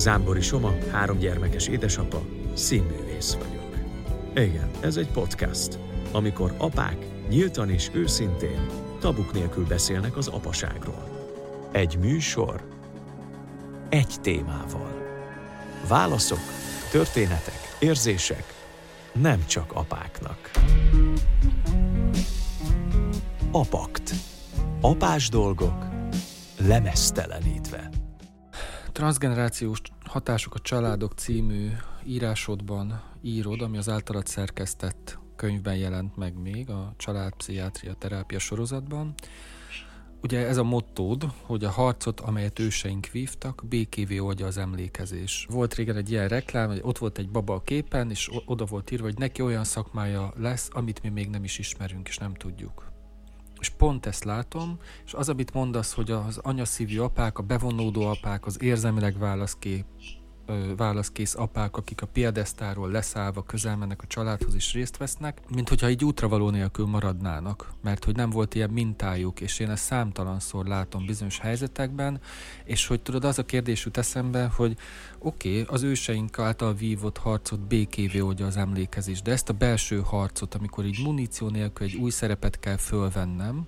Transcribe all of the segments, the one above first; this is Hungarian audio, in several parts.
Zámbori Soma, három gyermekes édesapa, színművész vagyok. Igen, ez egy podcast, amikor apák nyíltan és őszintén, tabuk nélkül beszélnek az apaságról. Egy műsor, egy témával. Válaszok, történetek, érzések, nem csak apáknak. Apakt. Apás dolgok lemesztelenítve. Transgenerációs hatások a családok című írásodban írod, ami az általad szerkesztett könyvben jelent meg még a családpszichiátria terápia sorozatban. Ugye ez a mottód, hogy a harcot, amelyet őseink vívtak, békévé oldja az emlékezés. Volt régen egy ilyen reklám, hogy ott volt egy baba a képen, és oda volt írva, hogy neki olyan szakmája lesz, amit mi még nem is ismerünk, és nem tudjuk. És pont ezt látom, és az, amit mondasz, hogy az anyaszívű apák, a bevonódó apák, az érzelmileg válaszkép, válaszkész apák, akik a piedesztáról leszállva közel mennek a családhoz és részt vesznek, mint hogyha így útravaló nélkül maradnának, mert hogy nem volt ilyen mintájuk, és én ezt számtalanszor látom bizonyos helyzetekben, és hogy tudod, az a kérdés jut eszembe, hogy oké, okay, az őseink által vívott harcot békévé oldja az emlékezés, de ezt a belső harcot, amikor így muníció nélkül egy új szerepet kell fölvennem,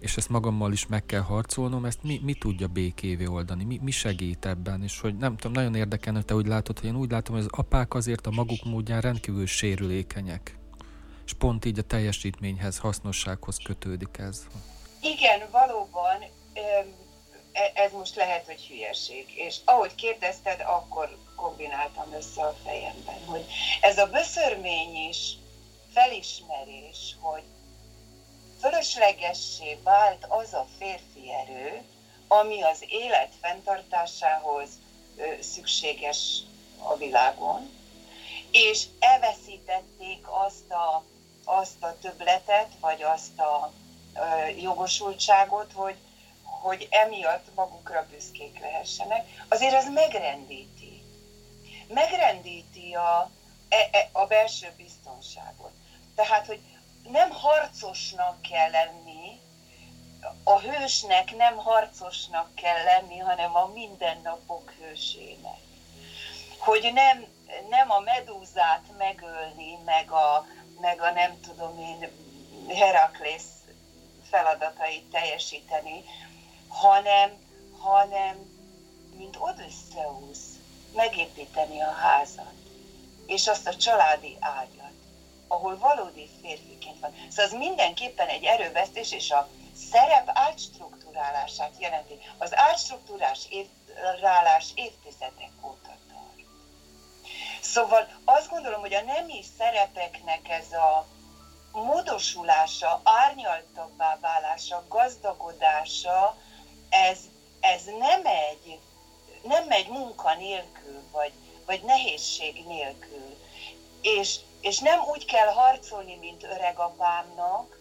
és ezt magammal is meg kell harcolnom, ezt mi, mi tudja békévé oldani, mi, mi segít ebben, és hogy nem tudom, nagyon érdekel, hogy te úgy látod, hogy én úgy látom, hogy az apák azért a maguk módján rendkívül sérülékenyek, és pont így a teljesítményhez, hasznossághoz kötődik ez. Igen, valóban e, ez most lehet, hogy hülyeség. És ahogy kérdezted, akkor kombináltam össze a fejemben, hogy ez a böszörmény is felismerés, hogy fölöslegessé vált az a férfi erő, ami az élet fenntartásához szükséges a világon, és elveszítették azt a, azt a töbletet, vagy azt a jogosultságot, hogy, hogy emiatt magukra büszkék lehessenek, azért az megrendíti. Megrendíti a, e, e, a belső biztonságot. Tehát, hogy nem harcosnak kell lenni, a hősnek nem harcosnak kell lenni, hanem a mindennapok hősének. Hogy nem, nem a medúzát megölni, meg a, meg a nem tudom én, Heraklész feladatait teljesíteni, hanem, hanem mint Odysseus megépíteni a házat, és azt a családi ágyat ahol valódi férfiként van. Szóval az mindenképpen egy erővesztés, és a szerep átstruktúrálását jelenti. Az átstruktúrás évrálás évtizedek óta tart. Szóval azt gondolom, hogy a nemi szerepeknek ez a módosulása, árnyaltabbá válása, gazdagodása, ez, ez nem egy, nem megy munka nélkül, vagy, vagy nehézség nélkül. És és nem úgy kell harcolni, mint öregapámnak,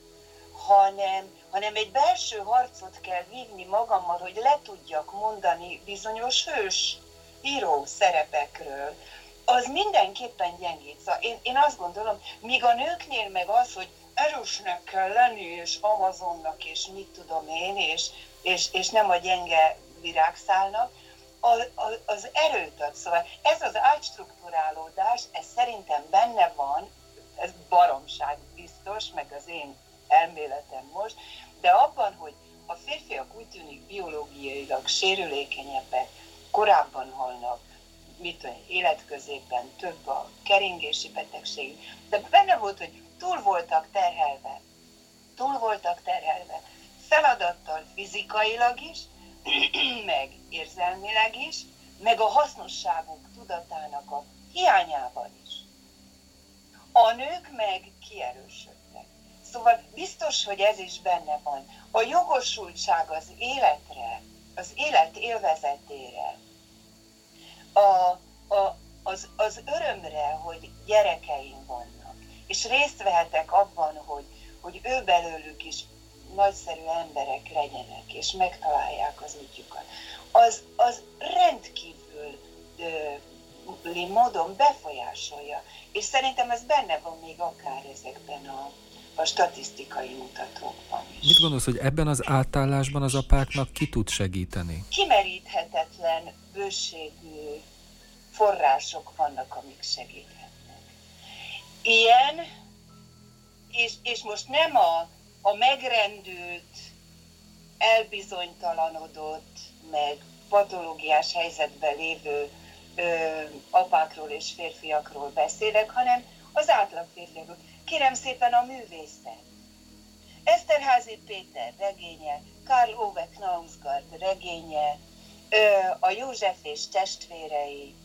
hanem, hanem egy belső harcot kell vívni magammal, hogy le tudjak mondani bizonyos hős író szerepekről. Az mindenképpen gyengít. Szóval én, én azt gondolom, míg a nőknél meg az, hogy erősnek kell lenni, és Amazonnak, és mit tudom én, és, és, és nem a gyenge virágszálnak, az erőt ad. Szóval ez az átstruktúrálódás, ez szerintem benne van, ez baromság biztos, meg az én elméletem most, de abban, hogy a férfiak úgy tűnik biológiailag sérülékenyebbek, korábban halnak, mit tudom, életközében több a keringési betegség, de benne volt, hogy túl voltak terhelve, túl voltak terhelve, feladattal fizikailag is, meg érzelmileg is, meg a hasznosságuk tudatának a hiányával is. A nők meg kierősödtek. Szóval biztos, hogy ez is benne van. A jogosultság az életre, az élet élvezetére, a, a, az, az örömre, hogy gyerekeim vannak, és részt vehetek abban, hogy, hogy ő belőlük is nagyszerű emberek legyenek, és megtalálják az útjukat, az, az rendkívül módon befolyásolja. És szerintem ez benne van még akár ezekben a a statisztikai mutatókban is. Mit gondolsz, hogy ebben az átállásban az apáknak ki tud segíteni? Kimeríthetetlen bőségű források vannak, amik segíthetnek. Ilyen, és, és most nem a, a megrendült, elbizonytalanodott, meg patológiás helyzetben lévő ö, apákról és férfiakról beszélek, hanem az átlag férfiakról. Kérem szépen a művészet. Eszterházi Péter regénye, Karl Ove Knausgard regénye, ö, a József és testvérei,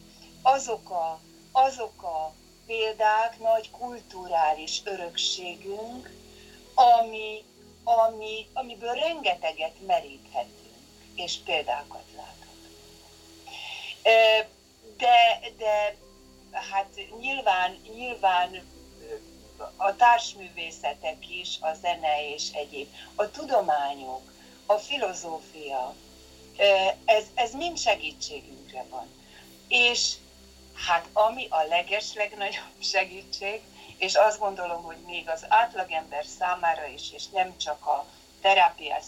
azok a, azok a példák, nagy kulturális örökségünk, ami, ami, amiből rengeteget meríthetünk, és példákat láthatunk. De, de hát nyilván, nyilván a társművészetek is, a zene és egyéb, a tudományok, a filozófia, ez, ez mind segítségünkre van. És hát ami a leges legnagyobb segítség, és azt gondolom, hogy még az átlagember számára is, és nem csak a terápiás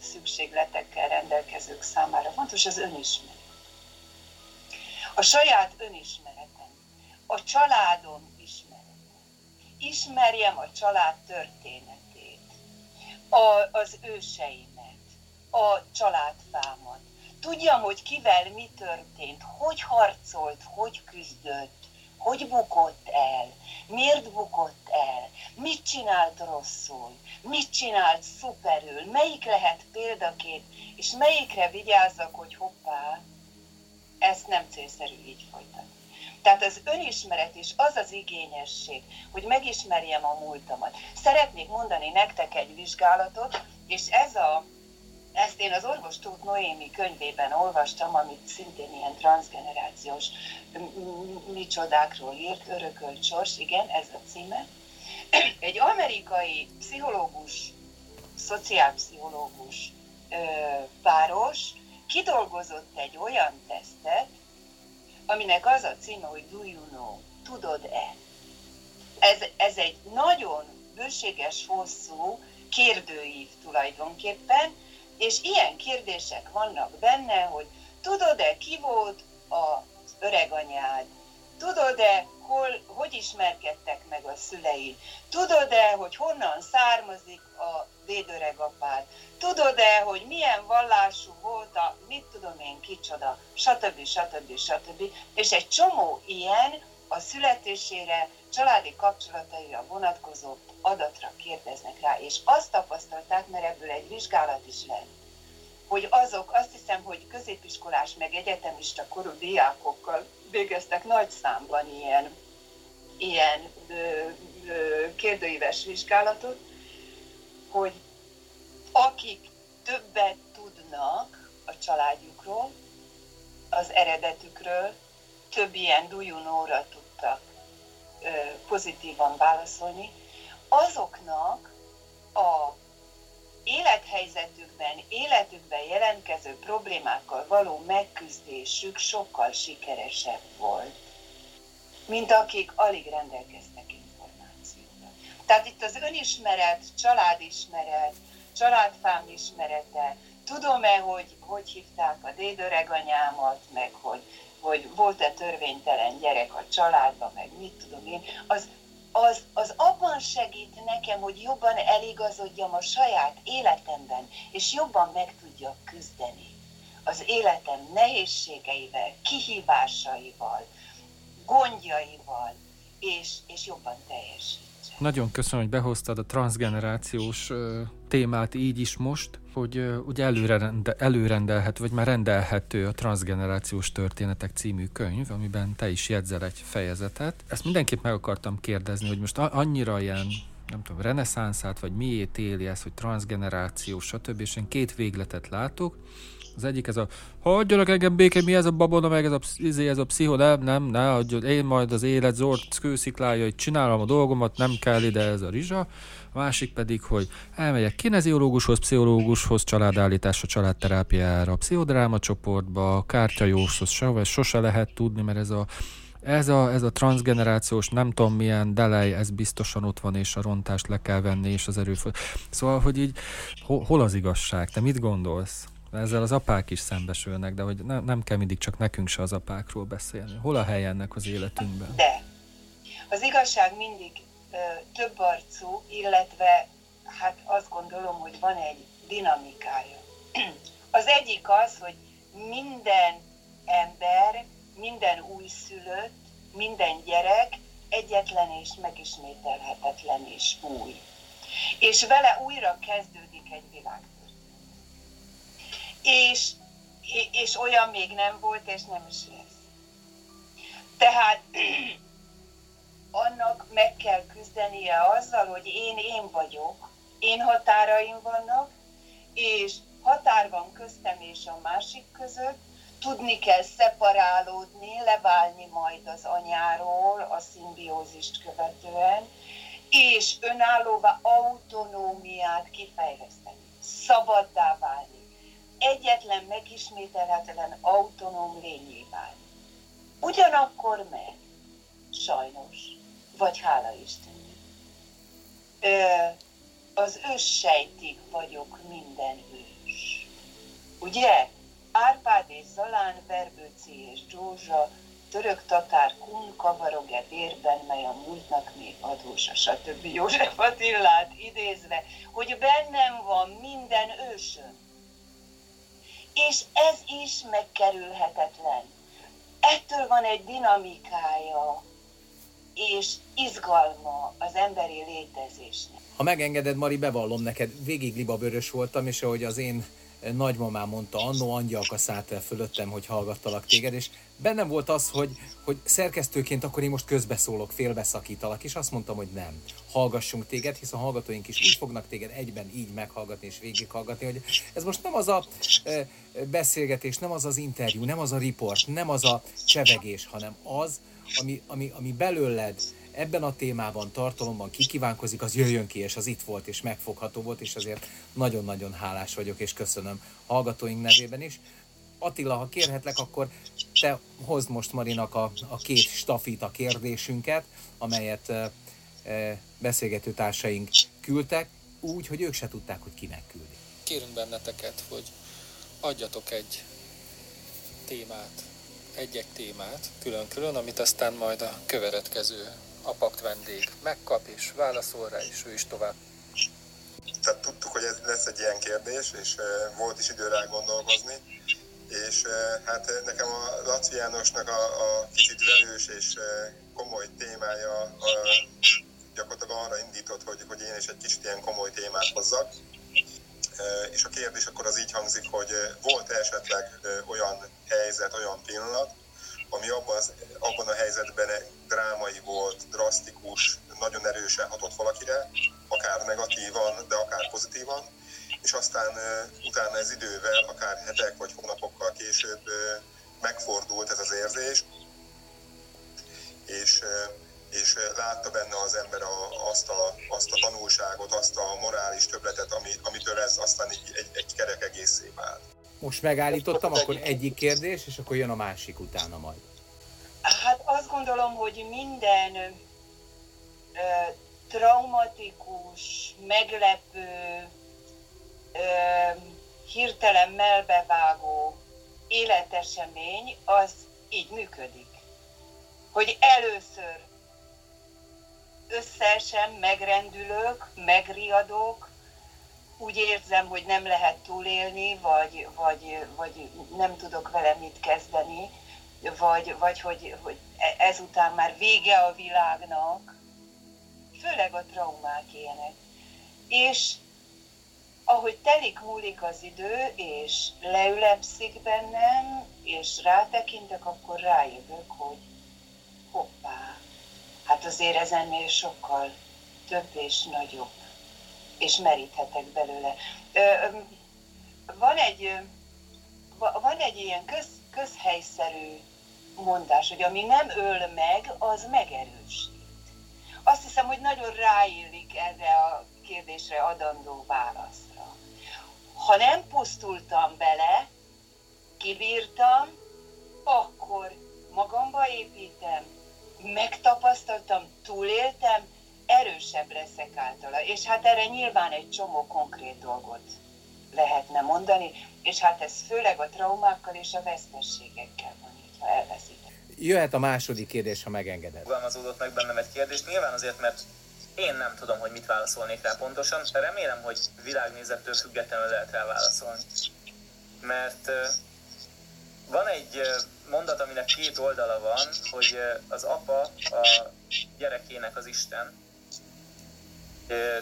szükségletekkel rendelkezők számára fontos az önismeret. A saját önismeretem, a családom ismerete. Ismerjem a család történetét, a, az őseimet, a családfámat. Tudjam, hogy kivel mi történt, hogy harcolt, hogy küzdött, hogy bukott el, miért bukott el, mit csinált rosszul, mit csinált szuperül, melyik lehet példakép, és melyikre vigyázzak, hogy hoppá, ezt nem célszerű így folytatni. Tehát az önismeret is az az igényesség, hogy megismerjem a múltamat. Szeretnék mondani nektek egy vizsgálatot, és ez a, ezt én az orvos Noémi könyvében olvastam, amit szintén ilyen transgenerációs micsodákról írt, örökölt sors, igen, ez a címe. Egy amerikai pszichológus, szociálpszichológus páros kidolgozott egy olyan tesztet, aminek az a címe, hogy Do you know? Tudod-e? Ez, ez egy nagyon bőséges, hosszú kérdőív tulajdonképpen, és ilyen kérdések vannak benne, hogy tudod-e, ki volt az öreganyád? Tudod-e, hol, hogy ismerkedtek meg a szüleid? Tudod-e, hogy honnan származik a dédöregapád? Tudod-e, hogy milyen vallású volt a, mit tudom én, kicsoda, stb. stb. stb. És egy csomó ilyen a születésére, családi kapcsolataira vonatkozó adatra kérdeznek rá, és azt tapasztalták, mert ebből egy vizsgálat is lett, hogy azok, azt hiszem, hogy középiskolás meg egyetemista korú diákokkal végeztek nagy számban ilyen, ilyen kérdőíves vizsgálatot, hogy akik többet tudnak a családjukról, az eredetükről, több ilyen dujunóra tudtak pozitívan válaszolni, azoknak a élethelyzetükben, életükben jelentkező problémákkal való megküzdésük sokkal sikeresebb volt, mint akik alig rendelkeztek információval. Tehát itt az önismeret, családismeret, családfám ismerete, tudom-e, hogy hogy hívták a dédöreganyámat, meg hogy, hogy volt-e törvénytelen gyerek a családban, meg mit tudom én, az az, az abban segít nekem, hogy jobban eligazodjam a saját életemben, és jobban meg tudjak küzdeni az életem nehézségeivel, kihívásaival, gondjaival, és, és jobban teljesít. Nagyon köszönöm, hogy behoztad a transgenerációs témát így is most, hogy ugye előre rende, előrendelhető, vagy már rendelhető a Transgenerációs Történetek című könyv, amiben te is jegyzel egy fejezetet. Ezt mindenképp meg akartam kérdezni, hogy most annyira ilyen nem tudom, reneszánszát, vagy miért éli ez, hogy transgeneráció, stb. És én két végletet látok. Az egyik ez a, hagyjanak engem békén, mi ez a babona, meg ez a, izé, ez a pszicho, nem, nem, ne, adjon, én majd az élet zord kősziklája, hogy csinálom a dolgomat, nem kell ide ez a rizsa. A másik pedig, hogy elmegyek kineziológushoz, pszichológushoz, családállításra, családterápiára, pszichodráma csoportba, kártyajóshoz, sose lehet tudni, mert ez a ez a, ez a transgenerációs nem tudom milyen delej, ez biztosan ott van, és a rontást le kell venni, és az erőfő. Szóval, hogy így hol, hol az igazság? Te mit gondolsz? Ezzel az apák is szembesülnek, de hogy ne, nem kell mindig csak nekünk se az apákról beszélni. Hol a hely ennek az életünkben? De az igazság mindig ö, több arcú, illetve hát azt gondolom, hogy van egy dinamikája. Az egyik az, hogy minden ember, minden újszülött, minden gyerek egyetlen és megismételhetetlen és új. És vele újra kezdődik egy világ és, és olyan még nem volt, és nem is lesz. Tehát annak meg kell küzdenie azzal, hogy én én vagyok, én határaim vannak, és határ van köztem és a másik között, tudni kell szeparálódni, leválni majd az anyáról a szimbiózist követően, és önállóvá autonómiát kifejleszteni, szabaddá válni egyetlen megismételhetetlen autonóm lényé válni. Ugyanakkor meg, sajnos, vagy hála Istennek, az őssejtig vagyok minden ős. Ugye? Árpád és Zalán, Verbőci és Zsózsa, török tatár kun kavarog-e vérben, mely a múltnak még adósa, stb. József Attillát idézve, hogy bennem van minden ősöm és ez is megkerülhetetlen. Ettől van egy dinamikája és izgalma az emberi létezésnek. Ha megengeded, Mari, bevallom neked, végig libabörös voltam, és ahogy az én nagymamám mondta annó, angyalka szállt el fölöttem, hogy hallgattalak téged, és bennem volt az, hogy, hogy szerkesztőként akkor én most közbeszólok, félbeszakítalak, és azt mondtam, hogy nem. Hallgassunk téged, hiszen a hallgatóink is úgy fognak téged egyben így meghallgatni és végighallgatni, hogy ez most nem az a e, beszélgetés, nem az az interjú, nem az a riport, nem az a csevegés, hanem az, ami, ami, ami belőled ebben a témában, tartalomban kikívánkozik, az jöjjön ki, és az itt volt, és megfogható volt, és azért nagyon-nagyon hálás vagyok, és köszönöm hallgatóink nevében is. Attila, ha kérhetlek, akkor te hozd most Marinak a, a két stafita kérdésünket, amelyet e, e, beszélgető társaink küldtek, úgy, hogy ők se tudták, hogy kinek küldi. Kérünk benneteket, hogy adjatok egy témát, egy-egy témát külön-külön, amit aztán majd a következő apakt vendég megkap és válaszol rá, és ő is tovább. Tehát tudtuk, hogy ez lesz egy ilyen kérdés, és volt is idő rá gondolkozni, és hát nekem a Laci Jánosnak a, a kicsit velős és komoly témája uh, gyakorlatilag arra indított, hogy, hogy én is egy kicsit ilyen komoly témát hozzak. És a kérdés akkor az így hangzik, hogy volt esetleg olyan helyzet, olyan pillanat, ami abban, az, abban a helyzetben drámai volt, drasztikus, nagyon erősen hatott valakire, akár negatívan, de akár pozitívan, és aztán utána ez idővel, akár hetek vagy hónapokkal később megfordult ez az érzés, és, és látta benne az ember a, azt, a, azt a tanulságot, azt a morális töbletet, ami, amitől ez aztán egy, egy, egy kerek egészé vált. Most megállítottam, akkor egyik kérdés, és akkor jön a másik utána majd. Hát azt gondolom, hogy minden ö, traumatikus, meglepő, ö, hirtelen melbevágó életesemény az így működik. Hogy először összeesem, megrendülök, megriadok, úgy érzem, hogy nem lehet túlélni, vagy, vagy, vagy nem tudok vele mit kezdeni, vagy, vagy hogy, hogy e, ezután már vége a világnak, főleg a traumák ilyenek. És ahogy telik múlik az idő, és leülepszik bennem, és rátekintek, akkor rájövök, hogy hoppá, hát azért ez ennél sokkal több és nagyobb és meríthetek belőle. Van egy, van egy ilyen köz, közhelyszerű mondás, hogy ami nem öl meg, az megerősít. Azt hiszem, hogy nagyon ráillik erre a kérdésre adandó válaszra. Ha nem pusztultam bele, kibírtam, akkor magamba építem, megtapasztaltam, túléltem, erősebb leszek általa. És hát erre nyilván egy csomó konkrét dolgot lehetne mondani, és hát ez főleg a traumákkal és a vesztességekkel van így, ha elveszítem. Jöhet a második kérdés, ha megengeded. Fogalmazódott meg bennem egy kérdést, nyilván azért, mert én nem tudom, hogy mit válaszolnék rá pontosan, de remélem, hogy világnézettől függetlenül lehet rá válaszolni. Mert van egy mondat, aminek két oldala van, hogy az apa a gyerekének az Isten,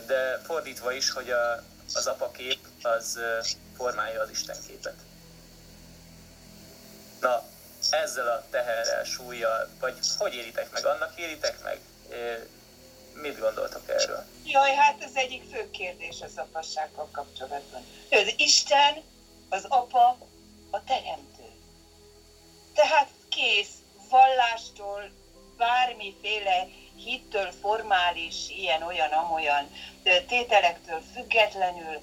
de fordítva is, hogy a, az apa kép az formálja az Isten képet. Na, ezzel a teherrel, súlyjal, vagy hogy éritek meg, annak éritek meg? Mit gondoltok erről? Jaj, hát ez egyik fő kérdés az apassággal kapcsolatban. Az Isten, az apa, a teremtő. Tehát kész, vallástól, bármiféle hittől, formális, ilyen, olyan, amolyan tételektől függetlenül,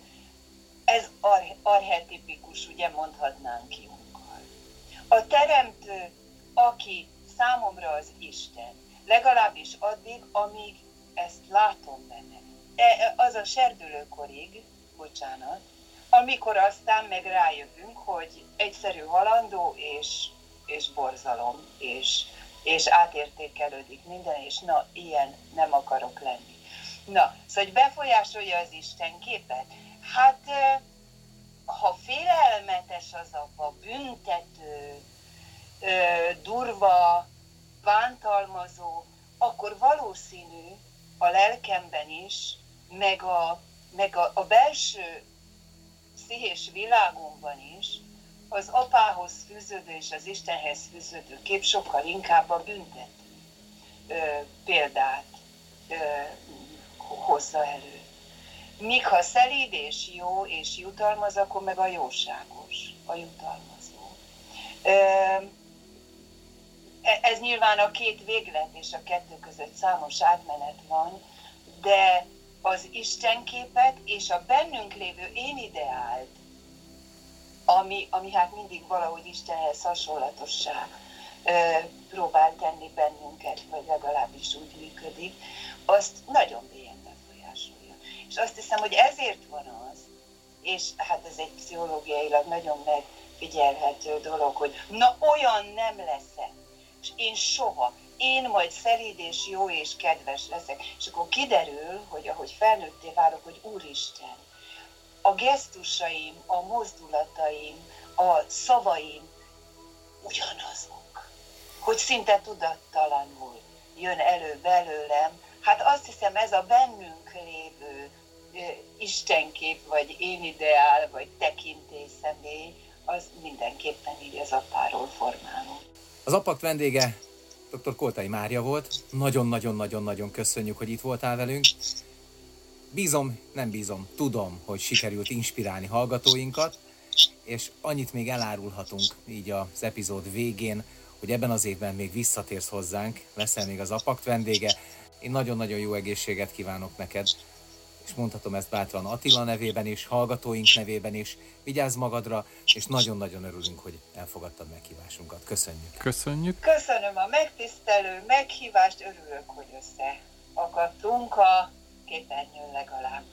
ez ar- arhetipikus, ugye mondhatnánk Junkkal. A teremtő, aki számomra az Isten, legalábbis addig, amíg ezt látom benne. E, az a serdülőkorig, bocsánat, amikor aztán meg rájövünk, az Isten képet. Hát, ha félelmetes az apa, büntető, durva, bántalmazó, akkor valószínű a lelkemben is, meg a, meg a, a belső pszichés világunkban is, az apához fűződő és az Istenhez fűződő kép sokkal inkább a büntető példát ö, hozza elő. Míg ha szelíd és jó és jutalmaz, akkor meg a jóságos, a jutalmazó. E, ez nyilván a két véglet és a kettő között számos átmenet van, de az Istenképet és a bennünk lévő én ideált ami, ami hát mindig valahogy Istenhez hasonlatossá próbál tenni bennünket, vagy legalábbis úgy működik, azt nagyon befolyásolja. És azt hiszem, hogy ezért van az, és hát ez egy pszichológiailag nagyon megfigyelhető dolog, hogy na olyan nem leszek, és én soha, én majd szelíd és jó és kedves leszek. És akkor kiderül, hogy ahogy felnőtté válok, hogy Úristen, a gesztusaim, a mozdulataim, a szavaim ugyanazok. Hogy szinte tudattalanul jön elő belőlem. Hát azt hiszem ez a bennünk lévő istenkép, vagy én ideál, vagy tekintély személy, az mindenképpen így az apáról formáló. Az apak vendége dr. Koltai Mária volt. Nagyon-nagyon-nagyon-nagyon köszönjük, hogy itt voltál velünk. Bízom, nem bízom, tudom, hogy sikerült inspirálni hallgatóinkat, és annyit még elárulhatunk így az epizód végén, hogy ebben az évben még visszatérsz hozzánk, leszel még az apakt vendége. Én nagyon-nagyon jó egészséget kívánok neked, és mondhatom ezt bátran Attila nevében is, hallgatóink nevében is. Vigyázz magadra, és nagyon-nagyon örülünk, hogy elfogadtad meghívásunkat. Köszönjük. Köszönjük. Köszönöm a megtisztelő meghívást, örülök, hogy összeakadtunk a képernyőn legalább.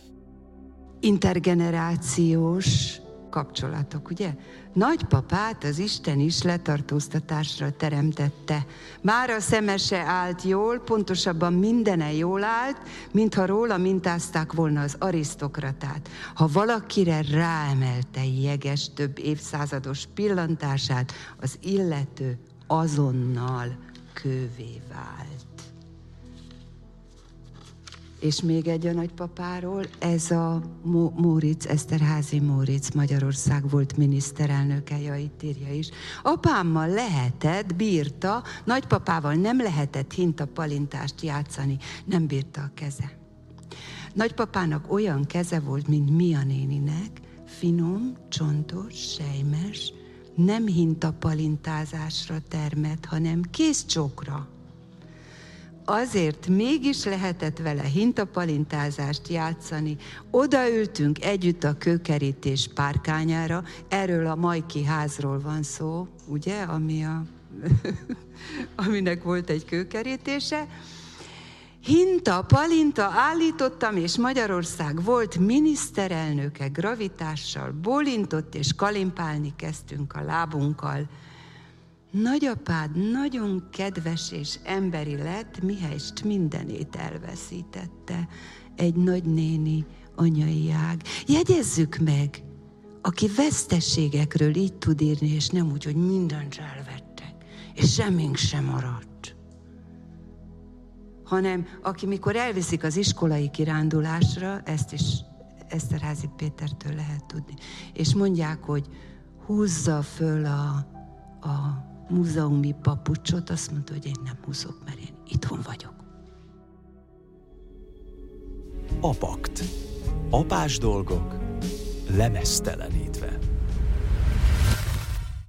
Intergenerációs kapcsolatok, ugye? Nagypapát az Isten is letartóztatásra teremtette. Már a szemese állt jól, pontosabban mindene jól állt, mintha róla mintázták volna az arisztokratát. Ha valakire ráemelte jeges több évszázados pillantását, az illető azonnal kővé vált. És még egy a nagypapáról, ez a Móricz, Eszterházi Móricz, Magyarország volt miniszterelnöke, ja, itt írja is. Apámmal lehetett, bírta, nagypapával nem lehetett hinta palintást játszani, nem bírta a keze. Nagypapának olyan keze volt, mint Mia néninek, finom, csontos, sejmes, nem hinta palintázásra termet, hanem kész csokra azért mégis lehetett vele hintapalintázást játszani. Odaültünk együtt a kőkerítés párkányára, erről a Majki házról van szó, ugye, ami a, aminek volt egy kőkerítése, Hinta, palinta állítottam, és Magyarország volt miniszterelnöke gravitással, bolintott és kalimpálni kezdtünk a lábunkkal. Nagyapád nagyon kedves és emberi lett, mihelyst mindenét elveszítette. Egy nagynéni anyai ág. Jegyezzük meg, aki vesztességekről így tud írni, és nem úgy, hogy mindent elvettek, és semmink sem maradt hanem aki mikor elviszik az iskolai kirándulásra, ezt is Eszterházi Pétertől lehet tudni, és mondják, hogy húzza föl a, a múzeumi papucsot, azt mondta, hogy én nem húzok, mert én itthon vagyok. Apakt. Apás dolgok lemesztelenítve.